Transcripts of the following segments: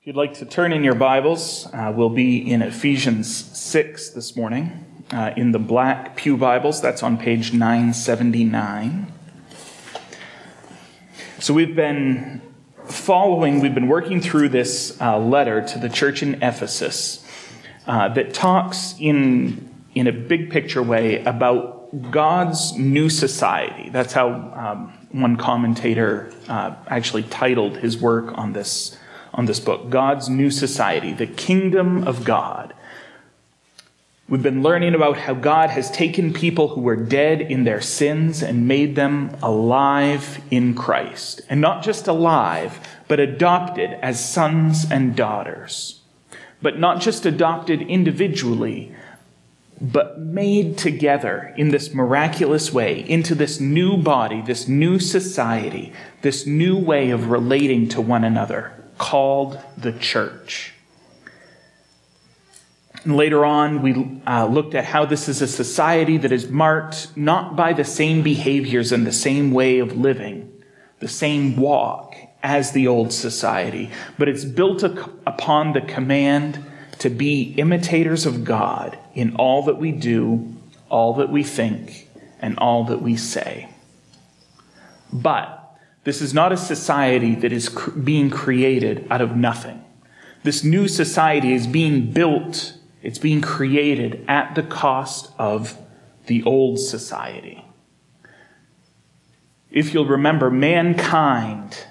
If you'd like to turn in your Bibles, uh, we'll be in Ephesians 6 this morning uh, in the black Pew Bibles. That's on page 979. So we've been following, we've been working through this uh, letter to the church in Ephesus uh, that talks in, in a big picture way about God's new society. That's how um, one commentator uh, actually titled his work on this on this book God's New Society, the Kingdom of God. We've been learning about how God has taken people who were dead in their sins and made them alive in Christ. And not just alive, but adopted as sons and daughters. But not just adopted individually, but made together in this miraculous way into this new body, this new society, this new way of relating to one another called the church. And later on, we uh, looked at how this is a society that is marked not by the same behaviors and the same way of living, the same walk as the old society, but it's built upon the command to be imitators of God in all that we do, all that we think, and all that we say. But this is not a society that is cr- being created out of nothing. This new society is being built, it's being created at the cost of the old society. If you'll remember, mankind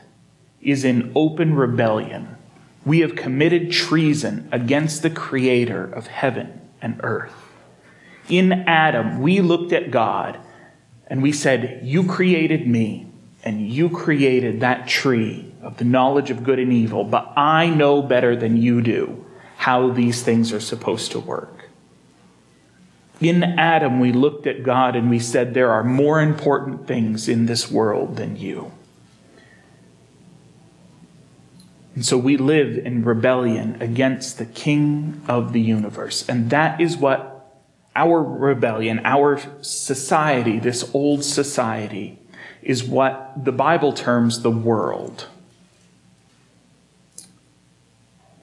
is in open rebellion. We have committed treason against the creator of heaven and earth. In Adam, we looked at God and we said, You created me and you created that tree of the knowledge of good and evil, but I know better than you do how these things are supposed to work. In Adam, we looked at God and we said, There are more important things in this world than you. And so we live in rebellion against the King of the universe. And that is what our rebellion, our society, this old society, is what the Bible terms the world.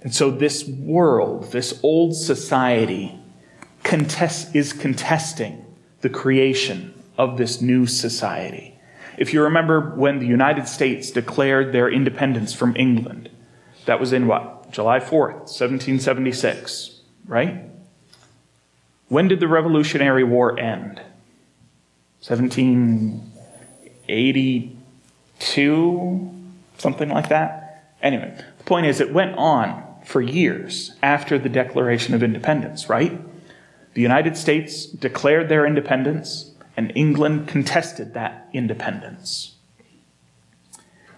And so, this world, this old society, contest, is contesting the creation of this new society. If you remember when the United States declared their independence from England, that was in what? July 4th, 1776, right? When did the Revolutionary War end? 17 82, something like that. Anyway, the point is, it went on for years after the Declaration of Independence, right? The United States declared their independence, and England contested that independence.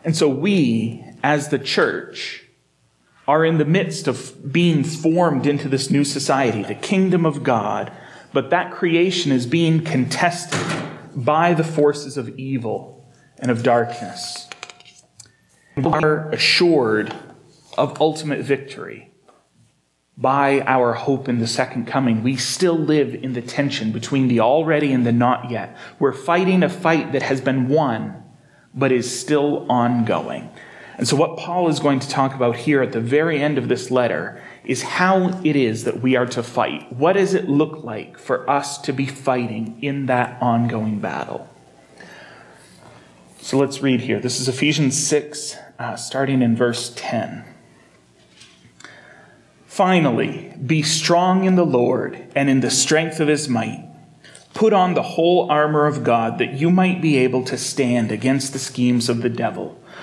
And so we, as the church, are in the midst of being formed into this new society, the kingdom of God, but that creation is being contested by the forces of evil and of darkness. We are assured of ultimate victory by our hope in the second coming. We still live in the tension between the already and the not yet. We're fighting a fight that has been won, but is still ongoing. And so, what Paul is going to talk about here at the very end of this letter is how it is that we are to fight. What does it look like for us to be fighting in that ongoing battle? So let's read here. This is Ephesians 6, uh, starting in verse 10. Finally, be strong in the Lord and in the strength of his might. Put on the whole armor of God that you might be able to stand against the schemes of the devil.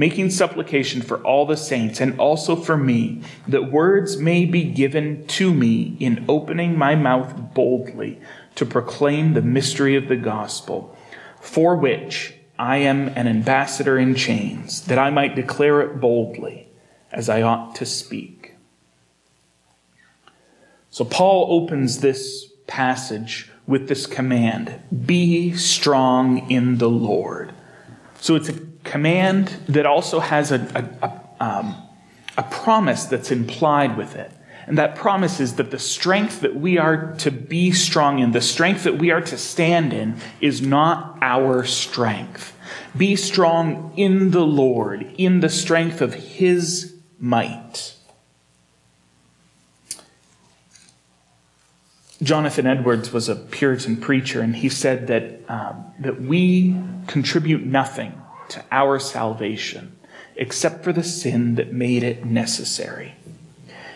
making supplication for all the saints and also for me, that words may be given to me in opening my mouth boldly to proclaim the mystery of the gospel, for which I am an ambassador in chains, that I might declare it boldly as I ought to speak. So Paul opens this passage with this command be strong in the Lord. So it's a command that also has a, a, a, um, a promise that's implied with it. And that promise is that the strength that we are to be strong in, the strength that we are to stand in, is not our strength. Be strong in the Lord, in the strength of His might. Jonathan Edwards was a Puritan preacher, and he said that, um, that we contribute nothing to our salvation except for the sin that made it necessary.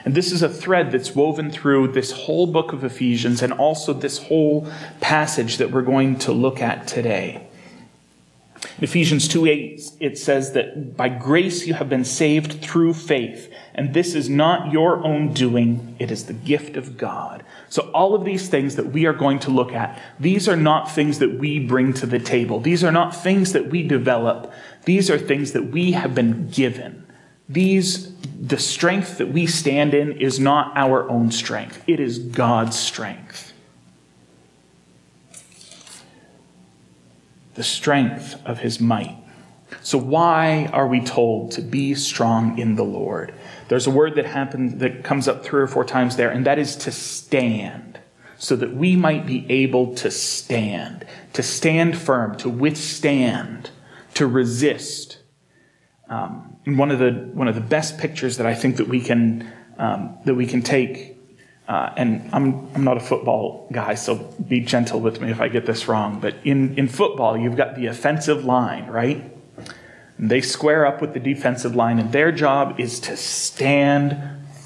And this is a thread that's woven through this whole book of Ephesians and also this whole passage that we're going to look at today. In Ephesians 2 8, it says that by grace you have been saved through faith. And this is not your own doing, it is the gift of God. So, all of these things that we are going to look at, these are not things that we bring to the table. These are not things that we develop. These are things that we have been given. These, the strength that we stand in is not our own strength, it is God's strength. The strength of his might. So, why are we told to be strong in the Lord? There's a word that happens that comes up three or four times there, and that is to stand, so that we might be able to stand, to stand firm, to withstand, to resist. Um, one of the one of the best pictures that I think that we can um, that we can take, uh, and I'm I'm not a football guy, so be gentle with me if I get this wrong. But in in football, you've got the offensive line, right? They square up with the defensive line, and their job is to stand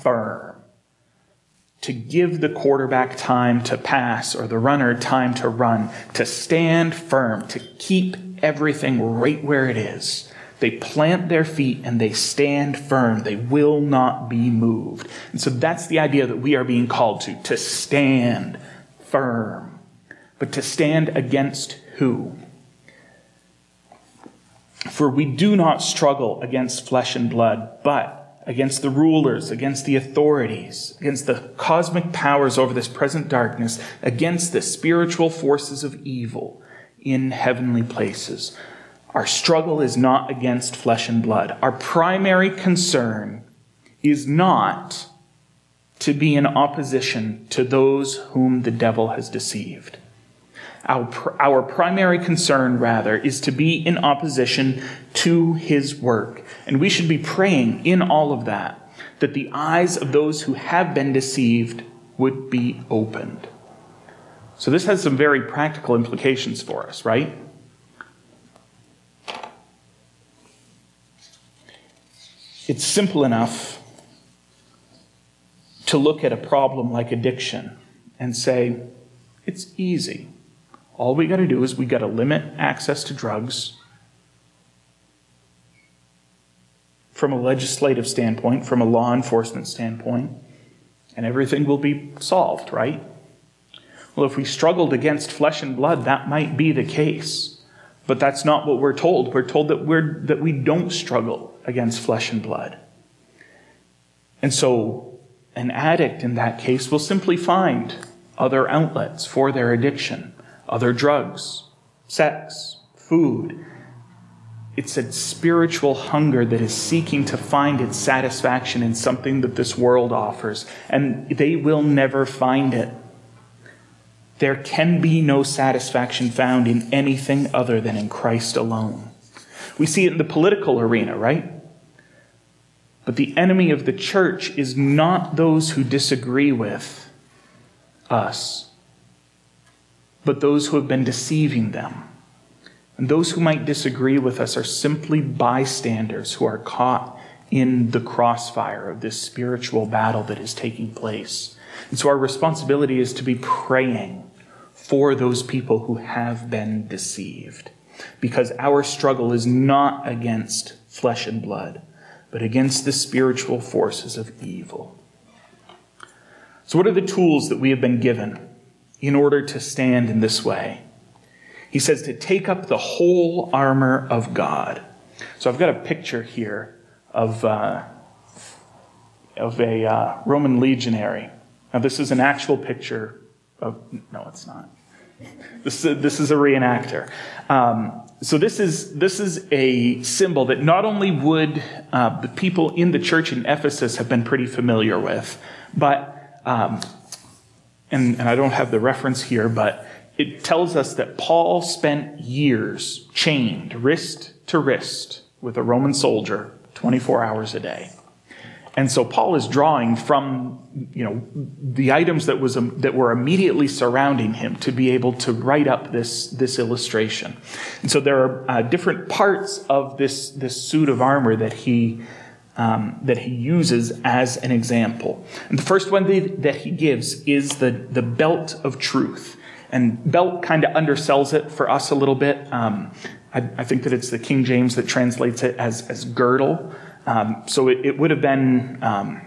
firm, to give the quarterback time to pass or the runner time to run, to stand firm, to keep everything right where it is. They plant their feet and they stand firm. They will not be moved. And so that's the idea that we are being called to, to stand firm. But to stand against who? For we do not struggle against flesh and blood, but against the rulers, against the authorities, against the cosmic powers over this present darkness, against the spiritual forces of evil in heavenly places. Our struggle is not against flesh and blood. Our primary concern is not to be in opposition to those whom the devil has deceived. Our, our primary concern, rather, is to be in opposition to his work. And we should be praying in all of that that the eyes of those who have been deceived would be opened. So, this has some very practical implications for us, right? It's simple enough to look at a problem like addiction and say, it's easy. All we got to do is we got to limit access to drugs from a legislative standpoint, from a law enforcement standpoint, and everything will be solved, right? Well, if we struggled against flesh and blood, that might be the case. But that's not what we're told. We're told that, we're, that we don't struggle against flesh and blood. And so, an addict in that case will simply find other outlets for their addiction other drugs, sex, food. It's a spiritual hunger that is seeking to find its satisfaction in something that this world offers, and they will never find it. There can be no satisfaction found in anything other than in Christ alone. We see it in the political arena, right? But the enemy of the church is not those who disagree with us but those who have been deceiving them. And those who might disagree with us are simply bystanders who are caught in the crossfire of this spiritual battle that is taking place. And so our responsibility is to be praying for those people who have been deceived. Because our struggle is not against flesh and blood, but against the spiritual forces of evil. So, what are the tools that we have been given in order to stand in this way? He says to take up the whole armor of God. So, I've got a picture here of, uh, of a uh, Roman legionary. Now, this is an actual picture of, no, it's not. This is a, this is a reenactor. Um, so this is this is a symbol that not only would uh, the people in the church in Ephesus have been pretty familiar with, but um, and, and I don't have the reference here, but it tells us that Paul spent years chained wrist to wrist with a Roman soldier 24 hours a day. And so Paul is drawing from, you know, the items that was um, that were immediately surrounding him to be able to write up this this illustration. And so there are uh, different parts of this this suit of armor that he um, that he uses as an example. And the first one that he gives is the the belt of truth. And belt kind of undersells it for us a little bit. Um, I, I, think that it's the King James that translates it as as girdle. Um, so it, it, would have been um,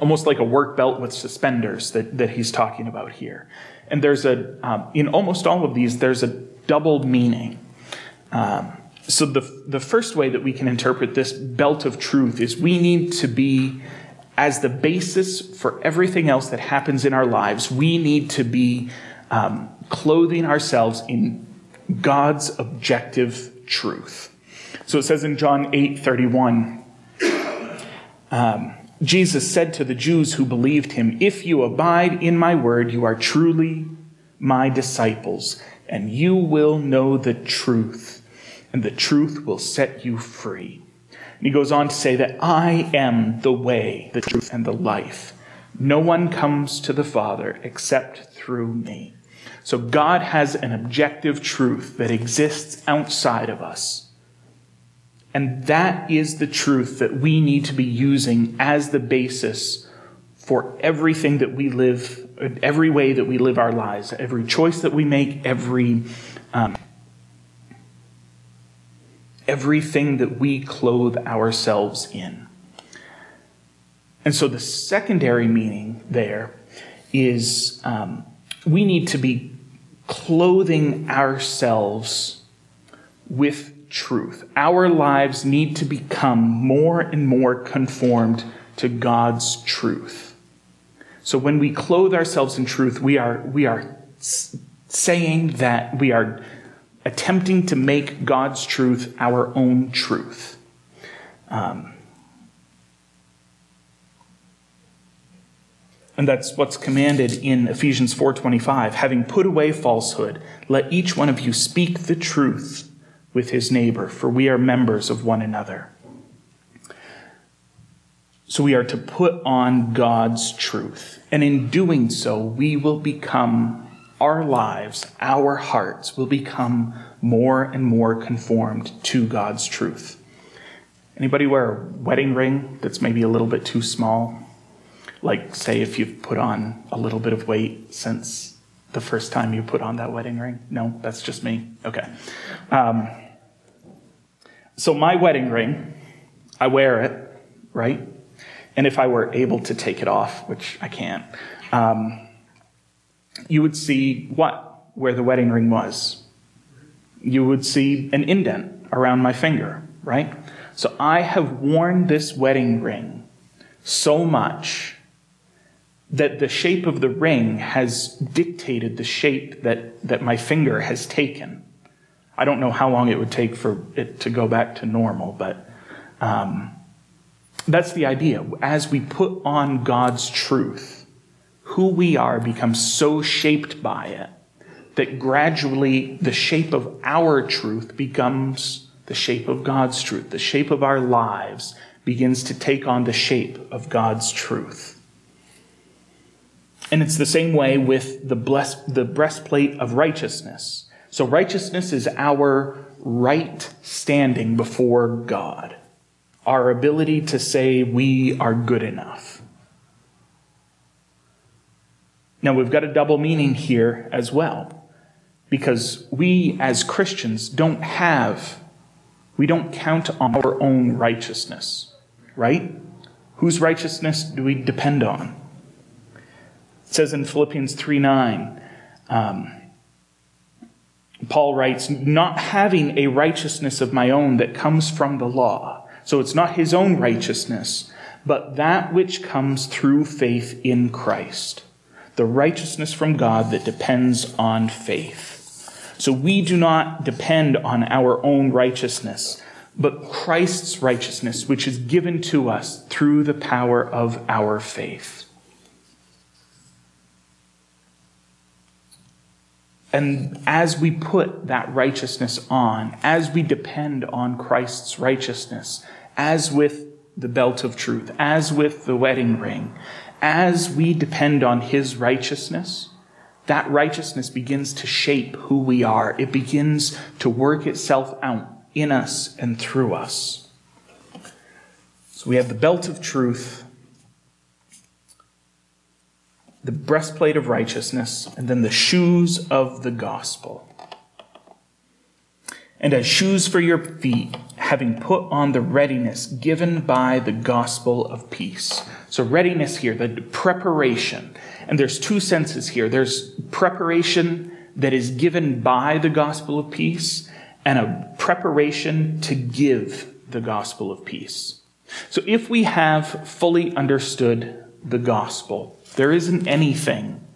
almost like a work belt with suspenders that, that he's talking about here. And there's a, um, in almost all of these, there's a double meaning. Um, so the, the first way that we can interpret this belt of truth is we need to be, as the basis for everything else that happens in our lives, we need to be um, clothing ourselves in God's objective truth. So it says in John 8 31, um, Jesus said to the Jews who believed him, If you abide in my word, you are truly my disciples, and you will know the truth, and the truth will set you free. And he goes on to say that I am the way, the truth, and the life. No one comes to the Father except through me. So God has an objective truth that exists outside of us and that is the truth that we need to be using as the basis for everything that we live, every way that we live our lives, every choice that we make, every um, everything that we clothe ourselves in. And so the secondary meaning there is um, we need to be clothing ourselves with truth. Our lives need to become more and more conformed to God's truth. So when we clothe ourselves in truth, we are, we are saying that we are attempting to make God's truth our own truth. Um, and that's what's commanded in Ephesians 4:25, having put away falsehood, let each one of you speak the truth with his neighbor, for we are members of one another. So we are to put on God's truth. And in doing so, we will become, our lives, our hearts will become more and more conformed to God's truth. Anybody wear a wedding ring that's maybe a little bit too small? Like, say, if you've put on a little bit of weight since the first time you put on that wedding ring? No, that's just me. Okay. Um, so, my wedding ring, I wear it, right? And if I were able to take it off, which I can't, um, you would see what? Where the wedding ring was. You would see an indent around my finger, right? So I have worn this wedding ring so much that the shape of the ring has dictated the shape that, that my finger has taken. I don't know how long it would take for it to go back to normal, but um, that's the idea. As we put on God's truth, who we are becomes so shaped by it that gradually the shape of our truth becomes the shape of God's truth. The shape of our lives begins to take on the shape of God's truth. And it's the same way with the, bless, the breastplate of righteousness. So righteousness is our right standing before God, our ability to say we are good enough. Now, we've got a double meaning here as well, because we as Christians don't have, we don't count on our own righteousness, right? Whose righteousness do we depend on? It says in Philippians 3 9, um, Paul writes, not having a righteousness of my own that comes from the law. So it's not his own righteousness, but that which comes through faith in Christ the righteousness from God that depends on faith. So we do not depend on our own righteousness, but Christ's righteousness, which is given to us through the power of our faith. And as we put that righteousness on, as we depend on Christ's righteousness, as with the belt of truth, as with the wedding ring, as we depend on His righteousness, that righteousness begins to shape who we are. It begins to work itself out in us and through us. So we have the belt of truth, the breastplate of righteousness, and then the shoes of the gospel. And as shoes for your feet, having put on the readiness given by the gospel of peace. So, readiness here, the preparation. And there's two senses here there's preparation that is given by the gospel of peace, and a preparation to give the gospel of peace. So, if we have fully understood the gospel, there isn't anything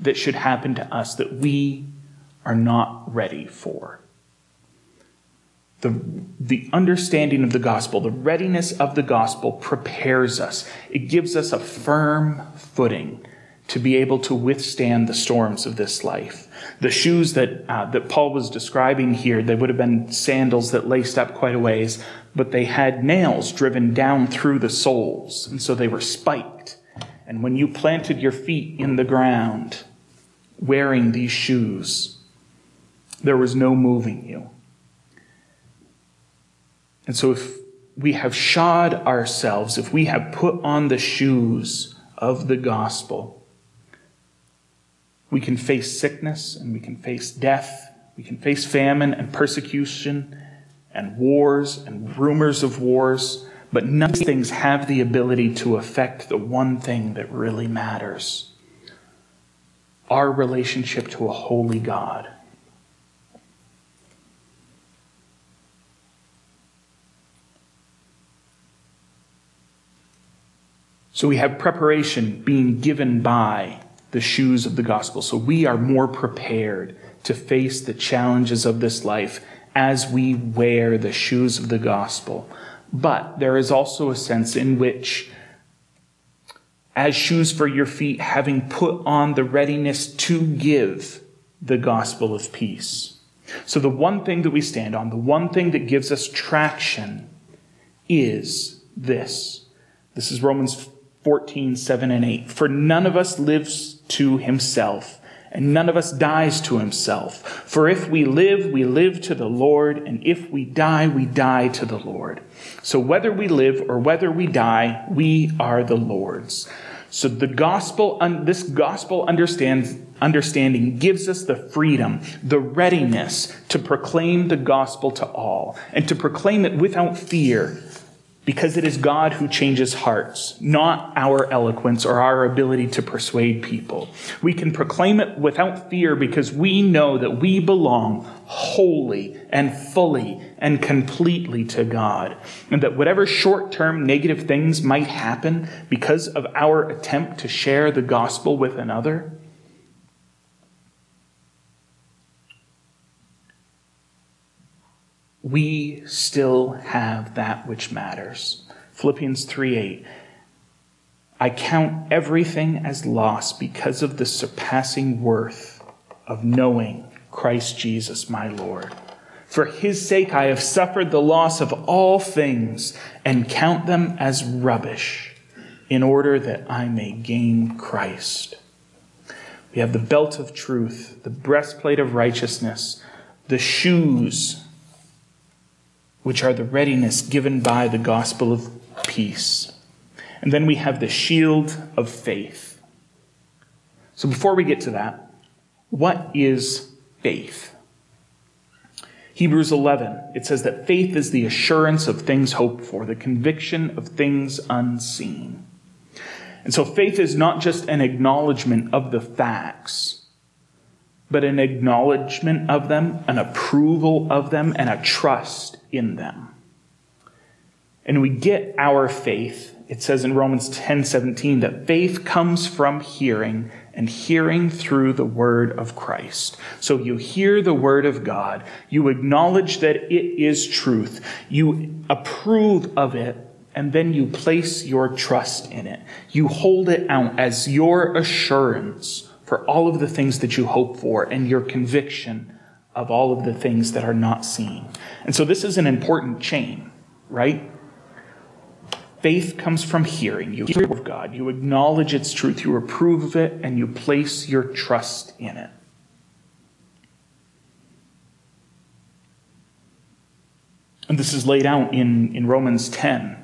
that should happen to us that we are not ready for the, the understanding of the gospel, the readiness of the gospel prepares us. It gives us a firm footing to be able to withstand the storms of this life. The shoes that, uh, that Paul was describing here, they would have been sandals that laced up quite a ways, but they had nails driven down through the soles, and so they were spiked. And when you planted your feet in the ground wearing these shoes, there was no moving you. And so if we have shod ourselves, if we have put on the shoes of the gospel, we can face sickness and we can face death. We can face famine and persecution and wars and rumors of wars. But none of these things have the ability to affect the one thing that really matters our relationship to a holy God. So we have preparation being given by the shoes of the gospel. So we are more prepared to face the challenges of this life as we wear the shoes of the gospel. But there is also a sense in which, as shoes for your feet, having put on the readiness to give the gospel of peace. So the one thing that we stand on, the one thing that gives us traction is this. This is Romans 14, 7 and 8. For none of us lives to himself, and none of us dies to himself. For if we live, we live to the Lord, and if we die, we die to the Lord. So whether we live or whether we die, we are the Lord's. So the gospel, this gospel understanding gives us the freedom, the readiness to proclaim the gospel to all and to proclaim it without fear because it is God who changes hearts, not our eloquence or our ability to persuade people. We can proclaim it without fear because we know that we belong wholly and fully and completely to God. And that whatever short term negative things might happen because of our attempt to share the gospel with another, we still have that which matters. Philippians 3 8. I count everything as loss because of the surpassing worth of knowing Christ Jesus my Lord. For his sake I have suffered the loss of all things and count them as rubbish in order that I may gain Christ. We have the belt of truth, the breastplate of righteousness, the shoes which are the readiness given by the gospel of peace. And then we have the shield of faith. So before we get to that, what is faith? Hebrews 11, it says that faith is the assurance of things hoped for, the conviction of things unseen. And so faith is not just an acknowledgement of the facts, but an acknowledgement of them, an approval of them, and a trust in them. And we get our faith. It says in Romans 10 17 that faith comes from hearing and hearing through the word of Christ. So you hear the word of God, you acknowledge that it is truth, you approve of it, and then you place your trust in it. You hold it out as your assurance for all of the things that you hope for and your conviction of all of the things that are not seen. And so this is an important chain, right? Faith comes from hearing. You hear of God, you acknowledge its truth, you approve of it, and you place your trust in it. And this is laid out in, in Romans 10,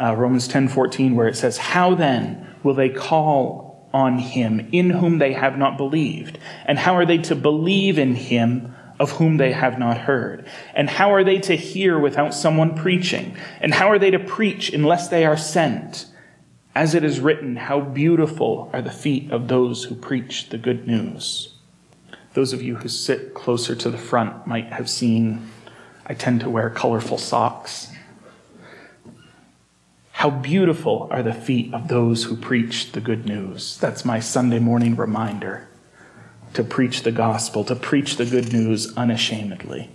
uh, Romans 10 14, where it says, How then will they call on him in whom they have not believed? And how are they to believe in him of whom they have not heard? And how are they to hear without someone preaching? And how are they to preach unless they are sent? As it is written, how beautiful are the feet of those who preach the good news. Those of you who sit closer to the front might have seen I tend to wear colorful socks. How beautiful are the feet of those who preach the good news. That's my Sunday morning reminder to preach the gospel, to preach the good news unashamedly.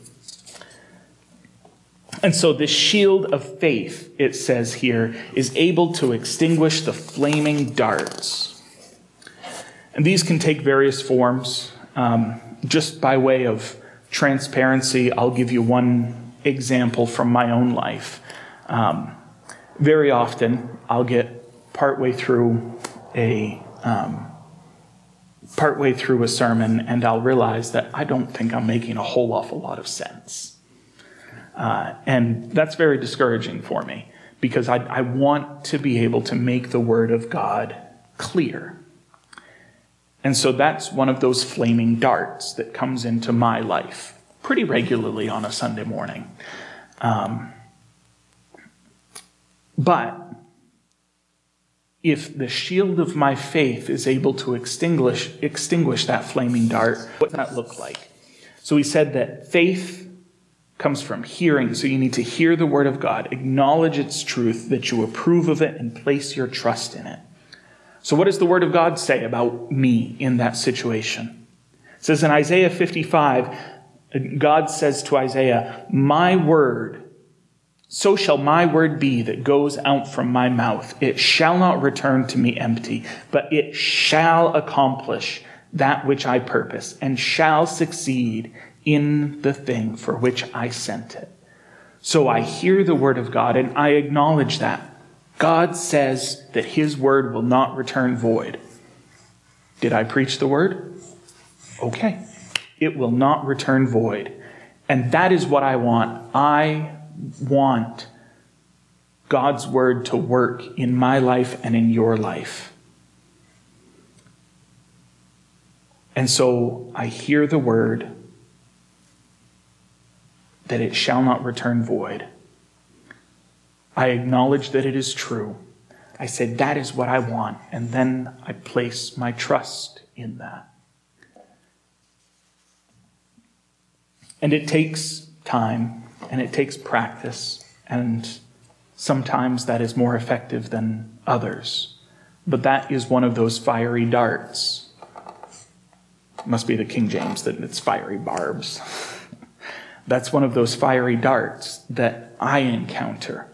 And so, this shield of faith, it says here, is able to extinguish the flaming darts. And these can take various forms. Um, just by way of transparency, I'll give you one example from my own life. Um, very often, I'll get partway through a um, partway through a sermon and I'll realize that I don't think I'm making a whole awful lot of sense. Uh, and that's very discouraging for me because I, I want to be able to make the Word of God clear. And so that's one of those flaming darts that comes into my life pretty regularly on a Sunday morning. Um, but if the shield of my faith is able to extinguish, extinguish that flaming dart, what does that look like? So he said that faith comes from hearing. So you need to hear the word of God, acknowledge its truth, that you approve of it, and place your trust in it. So, what does the word of God say about me in that situation? It says in Isaiah 55, God says to Isaiah, My word so shall my word be that goes out from my mouth. It shall not return to me empty, but it shall accomplish that which I purpose and shall succeed in the thing for which I sent it. So I hear the word of God and I acknowledge that. God says that his word will not return void. Did I preach the word? Okay. It will not return void. And that is what I want. I want God's word to work in my life and in your life. And so I hear the word that it shall not return void. I acknowledge that it is true. I said, that is what I want. And then I place my trust in that. And it takes time and it takes practice, and sometimes that is more effective than others. But that is one of those fiery darts. It must be the King James that it's fiery barbs. That's one of those fiery darts that I encounter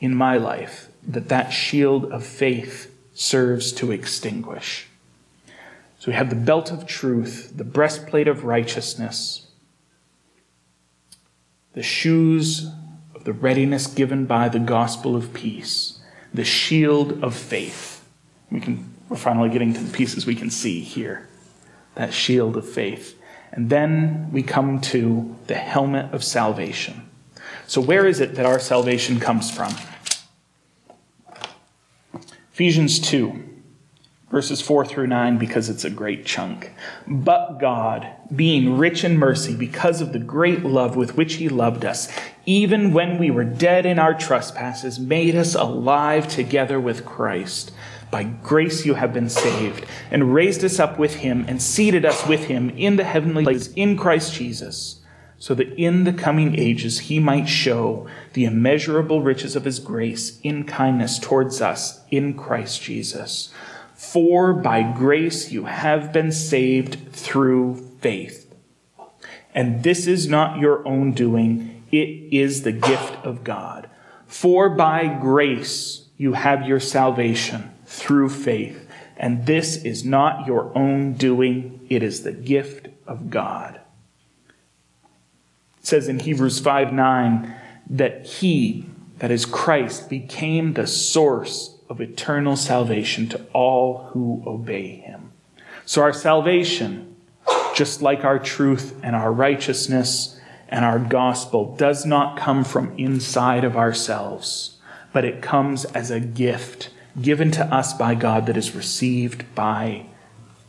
in my life that that shield of faith serves to extinguish. So we have the belt of truth, the breastplate of righteousness, the shoes of the readiness given by the gospel of peace, the shield of faith. We can, we're finally getting to the pieces we can see here. That shield of faith. And then we come to the helmet of salvation. So, where is it that our salvation comes from? Ephesians 2. Verses 4 through 9 because it's a great chunk. But God, being rich in mercy because of the great love with which He loved us, even when we were dead in our trespasses, made us alive together with Christ. By grace you have been saved, and raised us up with Him, and seated us with Him in the heavenly places in Christ Jesus, so that in the coming ages He might show the immeasurable riches of His grace in kindness towards us in Christ Jesus. For by grace you have been saved through faith. And this is not your own doing, it is the gift of God. For by grace you have your salvation through faith. And this is not your own doing, it is the gift of God. It says in Hebrews 5 9 that he, that is Christ, became the source of eternal salvation to all who obey him. So our salvation, just like our truth and our righteousness and our gospel, does not come from inside of ourselves, but it comes as a gift given to us by God that is received by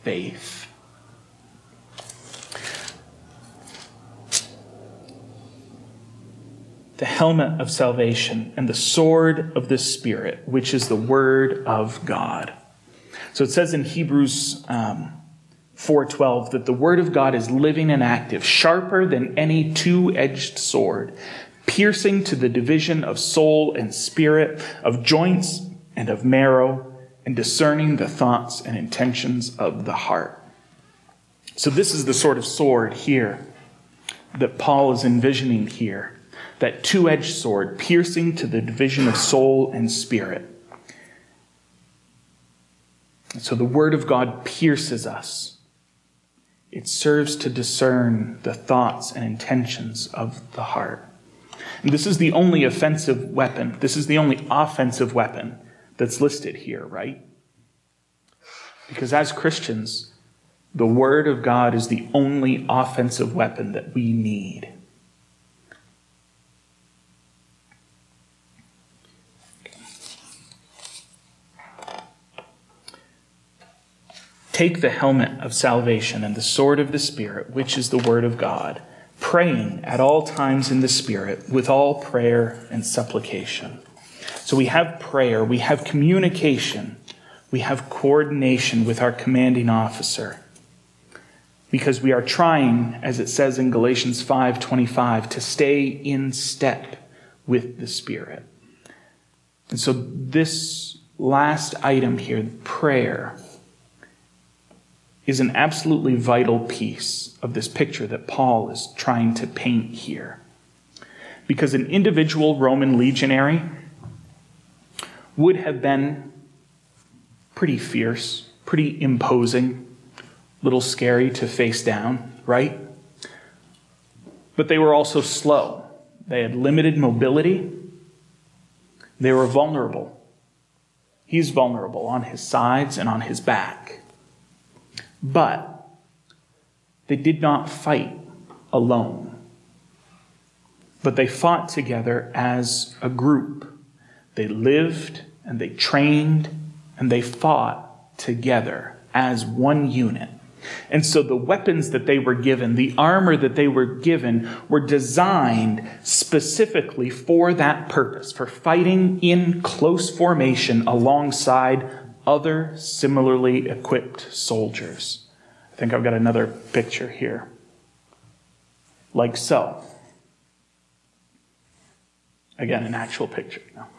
faith. The helmet of salvation and the sword of the Spirit, which is the Word of God. So it says in Hebrews um, 4:12 that the Word of God is living and active, sharper than any two-edged sword, piercing to the division of soul and spirit, of joints and of marrow, and discerning the thoughts and intentions of the heart. So this is the sort of sword here that Paul is envisioning here that two edged sword, piercing to the division of soul and spirit. so the Word of God pierces us. It serves to discern the thoughts and intentions of the heart. And this is the only offensive weapon. This is the only offensive weapon that's listed here, right? Because as Christians, the Word of God is the only offensive weapon that we need. Take the helmet of salvation and the sword of the Spirit, which is the Word of God, praying at all times in the Spirit with all prayer and supplication. So we have prayer, we have communication, we have coordination with our commanding officer. Because we are trying, as it says in Galatians 5:25, to stay in step with the Spirit. And so this last item here, prayer, is an absolutely vital piece of this picture that Paul is trying to paint here. Because an individual Roman legionary would have been pretty fierce, pretty imposing, a little scary to face down, right? But they were also slow. They had limited mobility. They were vulnerable. He's vulnerable on his sides and on his back. But they did not fight alone, but they fought together as a group. They lived and they trained and they fought together as one unit. And so the weapons that they were given, the armor that they were given, were designed specifically for that purpose, for fighting in close formation alongside other similarly equipped soldiers. I think I've got another picture here. Like so. Again, an actual picture. No.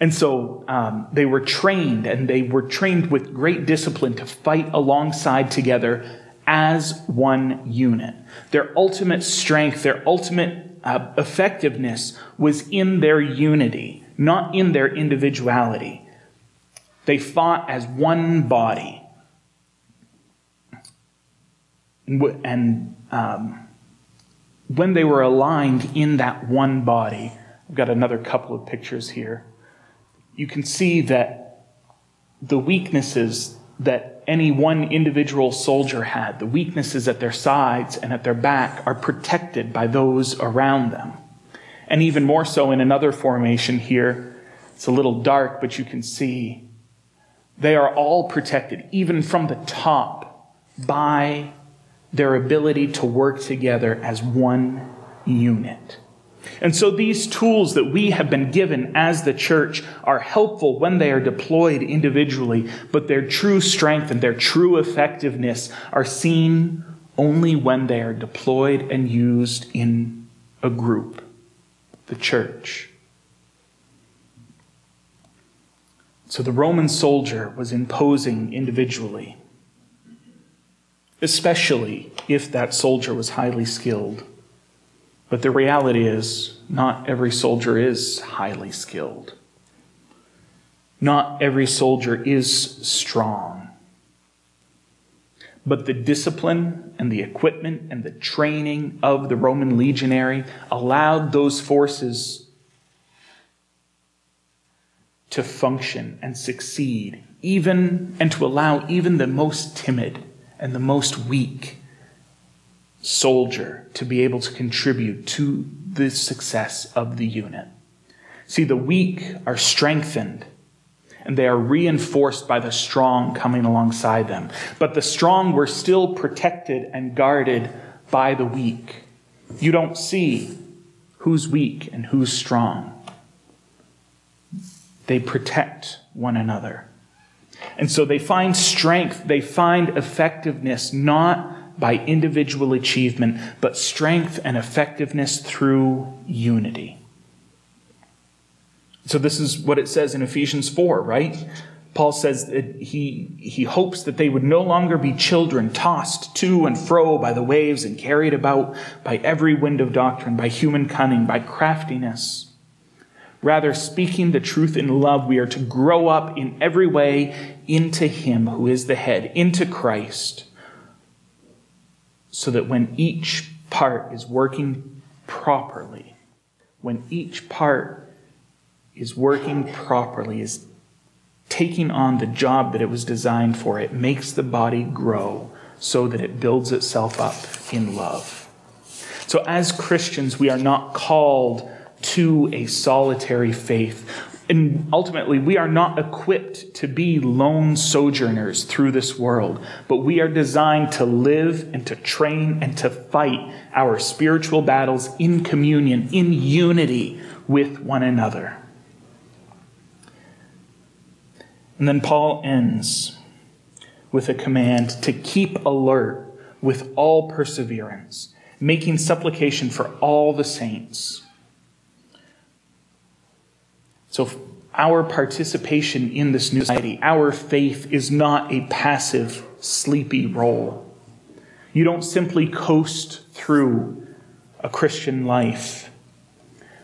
And so um, they were trained, and they were trained with great discipline to fight alongside together as one unit. Their ultimate strength, their ultimate uh, effectiveness was in their unity, not in their individuality. They fought as one body. And um, when they were aligned in that one body, I've got another couple of pictures here. You can see that the weaknesses that any one individual soldier had, the weaknesses at their sides and at their back, are protected by those around them. And even more so in another formation here, it's a little dark, but you can see They are all protected, even from the top, by their ability to work together as one unit. And so these tools that we have been given as the church are helpful when they are deployed individually, but their true strength and their true effectiveness are seen only when they are deployed and used in a group, the church. So the Roman soldier was imposing individually, especially if that soldier was highly skilled. But the reality is, not every soldier is highly skilled. Not every soldier is strong. But the discipline and the equipment and the training of the Roman legionary allowed those forces to function and succeed, even and to allow even the most timid and the most weak soldier to be able to contribute to the success of the unit. See, the weak are strengthened and they are reinforced by the strong coming alongside them. But the strong were still protected and guarded by the weak. You don't see who's weak and who's strong. They protect one another. And so they find strength, they find effectiveness not by individual achievement, but strength and effectiveness through unity. So, this is what it says in Ephesians 4, right? Paul says that he, he hopes that they would no longer be children tossed to and fro by the waves and carried about by every wind of doctrine, by human cunning, by craftiness. Rather, speaking the truth in love, we are to grow up in every way into Him who is the head, into Christ so that when each part is working properly, when each part is working properly, is taking on the job that it was designed for, it makes the body grow so that it builds itself up in love. So, as Christians, we are not called to a solitary faith. And ultimately, we are not equipped to be lone sojourners through this world, but we are designed to live and to train and to fight our spiritual battles in communion, in unity with one another. And then Paul ends with a command to keep alert with all perseverance, making supplication for all the saints. So, our participation in this new society, our faith is not a passive, sleepy role. You don't simply coast through a Christian life,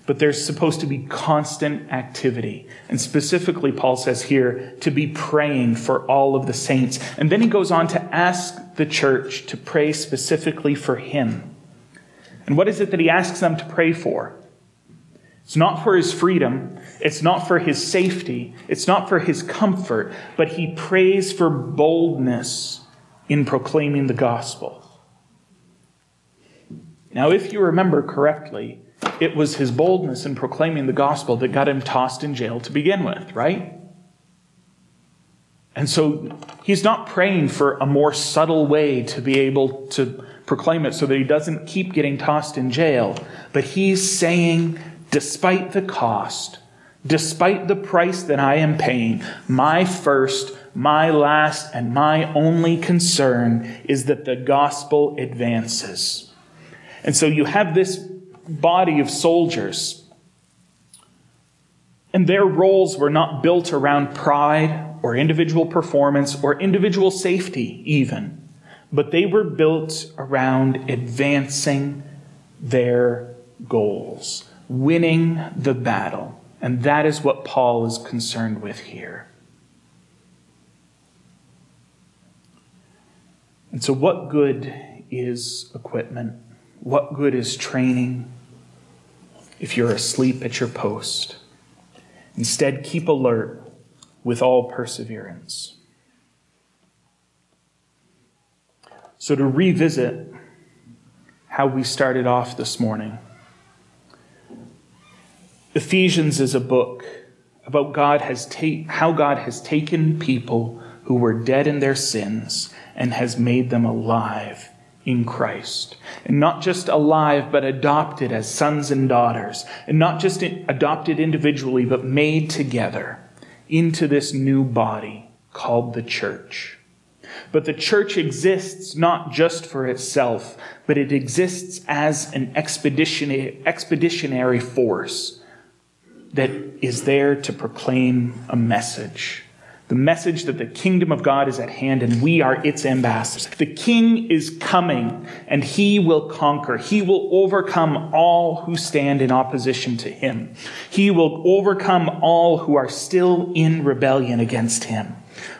but there's supposed to be constant activity. And specifically, Paul says here, to be praying for all of the saints. And then he goes on to ask the church to pray specifically for him. And what is it that he asks them to pray for? It's not for his freedom. It's not for his safety. It's not for his comfort, but he prays for boldness in proclaiming the gospel. Now, if you remember correctly, it was his boldness in proclaiming the gospel that got him tossed in jail to begin with, right? And so he's not praying for a more subtle way to be able to proclaim it so that he doesn't keep getting tossed in jail, but he's saying, despite the cost, despite the price that I am paying, my first, my last, and my only concern is that the gospel advances. And so you have this body of soldiers, and their roles were not built around pride or individual performance or individual safety, even, but they were built around advancing their goals winning the battle. And that is what Paul is concerned with here. And so, what good is equipment? What good is training if you're asleep at your post? Instead, keep alert with all perseverance. So, to revisit how we started off this morning, Ephesians is a book about God has ta- how God has taken people who were dead in their sins and has made them alive in Christ. And not just alive, but adopted as sons and daughters. And not just adopted individually, but made together into this new body called the church. But the church exists not just for itself, but it exists as an expeditionary, expeditionary force that is there to proclaim a message the message that the kingdom of God is at hand and we are its ambassadors. The king is coming and he will conquer. He will overcome all who stand in opposition to him. He will overcome all who are still in rebellion against him.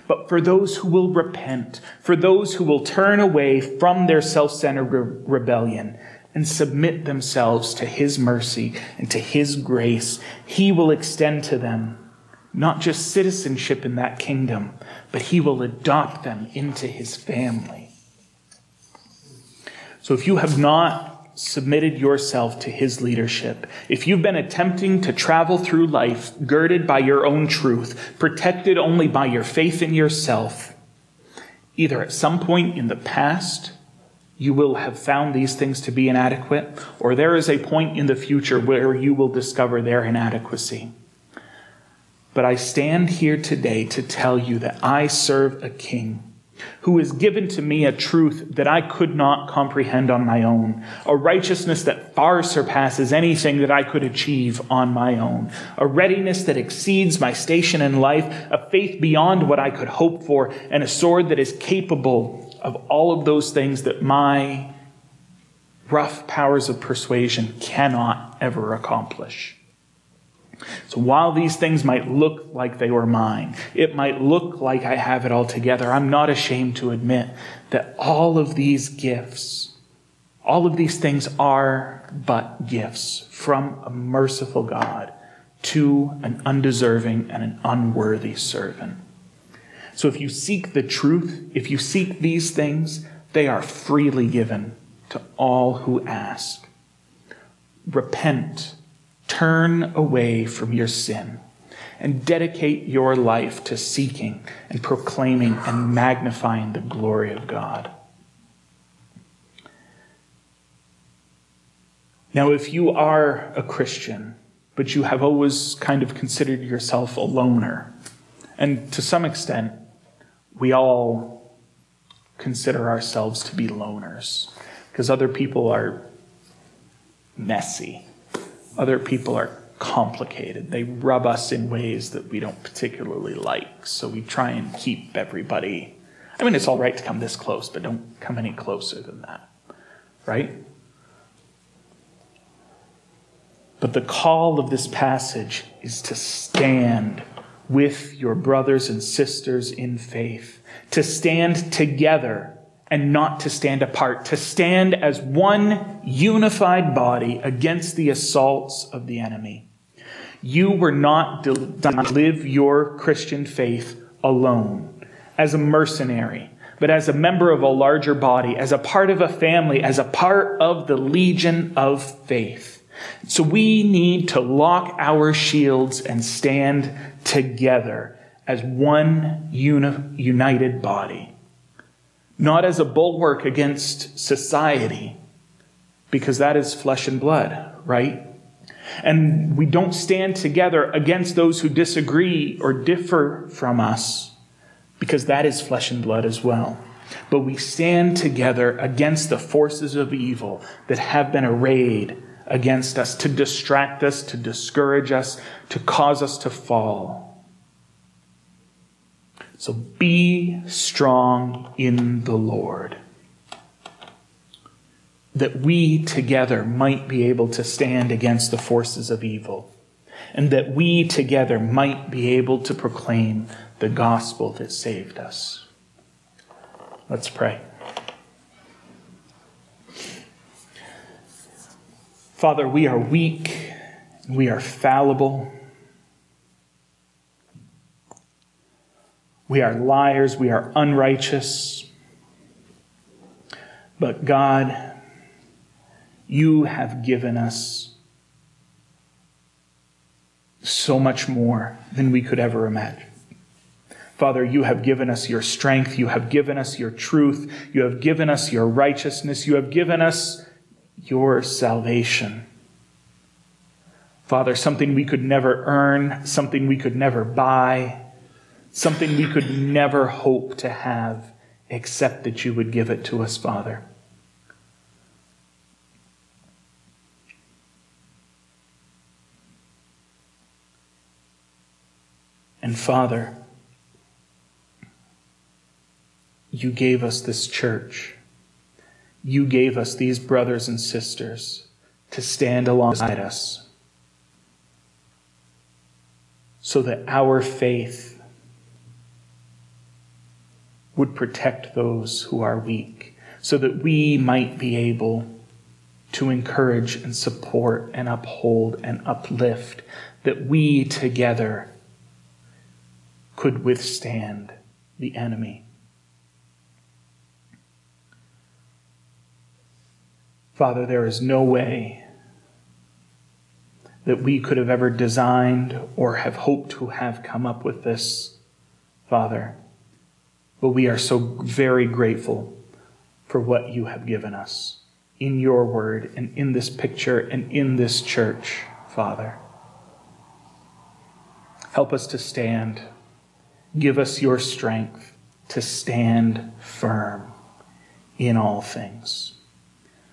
But for those who will repent, for those who will turn away from their self-centered re- rebellion and submit themselves to his mercy and to his grace, he will extend to them not just citizenship in that kingdom, but he will adopt them into his family. So if you have not submitted yourself to his leadership, if you've been attempting to travel through life girded by your own truth, protected only by your faith in yourself, either at some point in the past, you will have found these things to be inadequate, or there is a point in the future where you will discover their inadequacy. But I stand here today to tell you that I serve a king who has given to me a truth that I could not comprehend on my own, a righteousness that far surpasses anything that I could achieve on my own, a readiness that exceeds my station in life, a faith beyond what I could hope for, and a sword that is capable of all of those things that my rough powers of persuasion cannot ever accomplish. So while these things might look like they were mine, it might look like I have it all together, I'm not ashamed to admit that all of these gifts, all of these things are but gifts from a merciful God to an undeserving and an unworthy servant. So if you seek the truth, if you seek these things, they are freely given to all who ask. Repent Turn away from your sin and dedicate your life to seeking and proclaiming and magnifying the glory of God. Now, if you are a Christian, but you have always kind of considered yourself a loner, and to some extent, we all consider ourselves to be loners because other people are messy other people are complicated. They rub us in ways that we don't particularly like. So we try and keep everybody. I mean, it's all right to come this close, but don't come any closer than that. Right? But the call of this passage is to stand with your brothers and sisters in faith, to stand together and not to stand apart, to stand as one unified body against the assaults of the enemy. You were not to live your Christian faith alone, as a mercenary, but as a member of a larger body, as a part of a family, as a part of the legion of faith. So we need to lock our shields and stand together as one uni- united body not as a bulwark against society, because that is flesh and blood, right? And we don't stand together against those who disagree or differ from us, because that is flesh and blood as well. But we stand together against the forces of evil that have been arrayed against us to distract us, to discourage us, to cause us to fall. So be strong in the Lord. That we together might be able to stand against the forces of evil. And that we together might be able to proclaim the gospel that saved us. Let's pray. Father, we are weak, we are fallible. We are liars. We are unrighteous. But God, you have given us so much more than we could ever imagine. Father, you have given us your strength. You have given us your truth. You have given us your righteousness. You have given us your salvation. Father, something we could never earn, something we could never buy, something we could never hope to have, except that you would give it to us, Father. And Father, you gave us this church. You gave us these brothers and sisters to stand alongside us so that our faith would protect those who are weak, so that we might be able to encourage and support and uphold and uplift, that we together could withstand the enemy. Father, there is no way that we could have ever designed or have hoped to have come up with this, Father. But we are so very grateful for what you have given us in your word and in this picture and in this church, Father. Help us to stand. Give us your strength to stand firm in all things.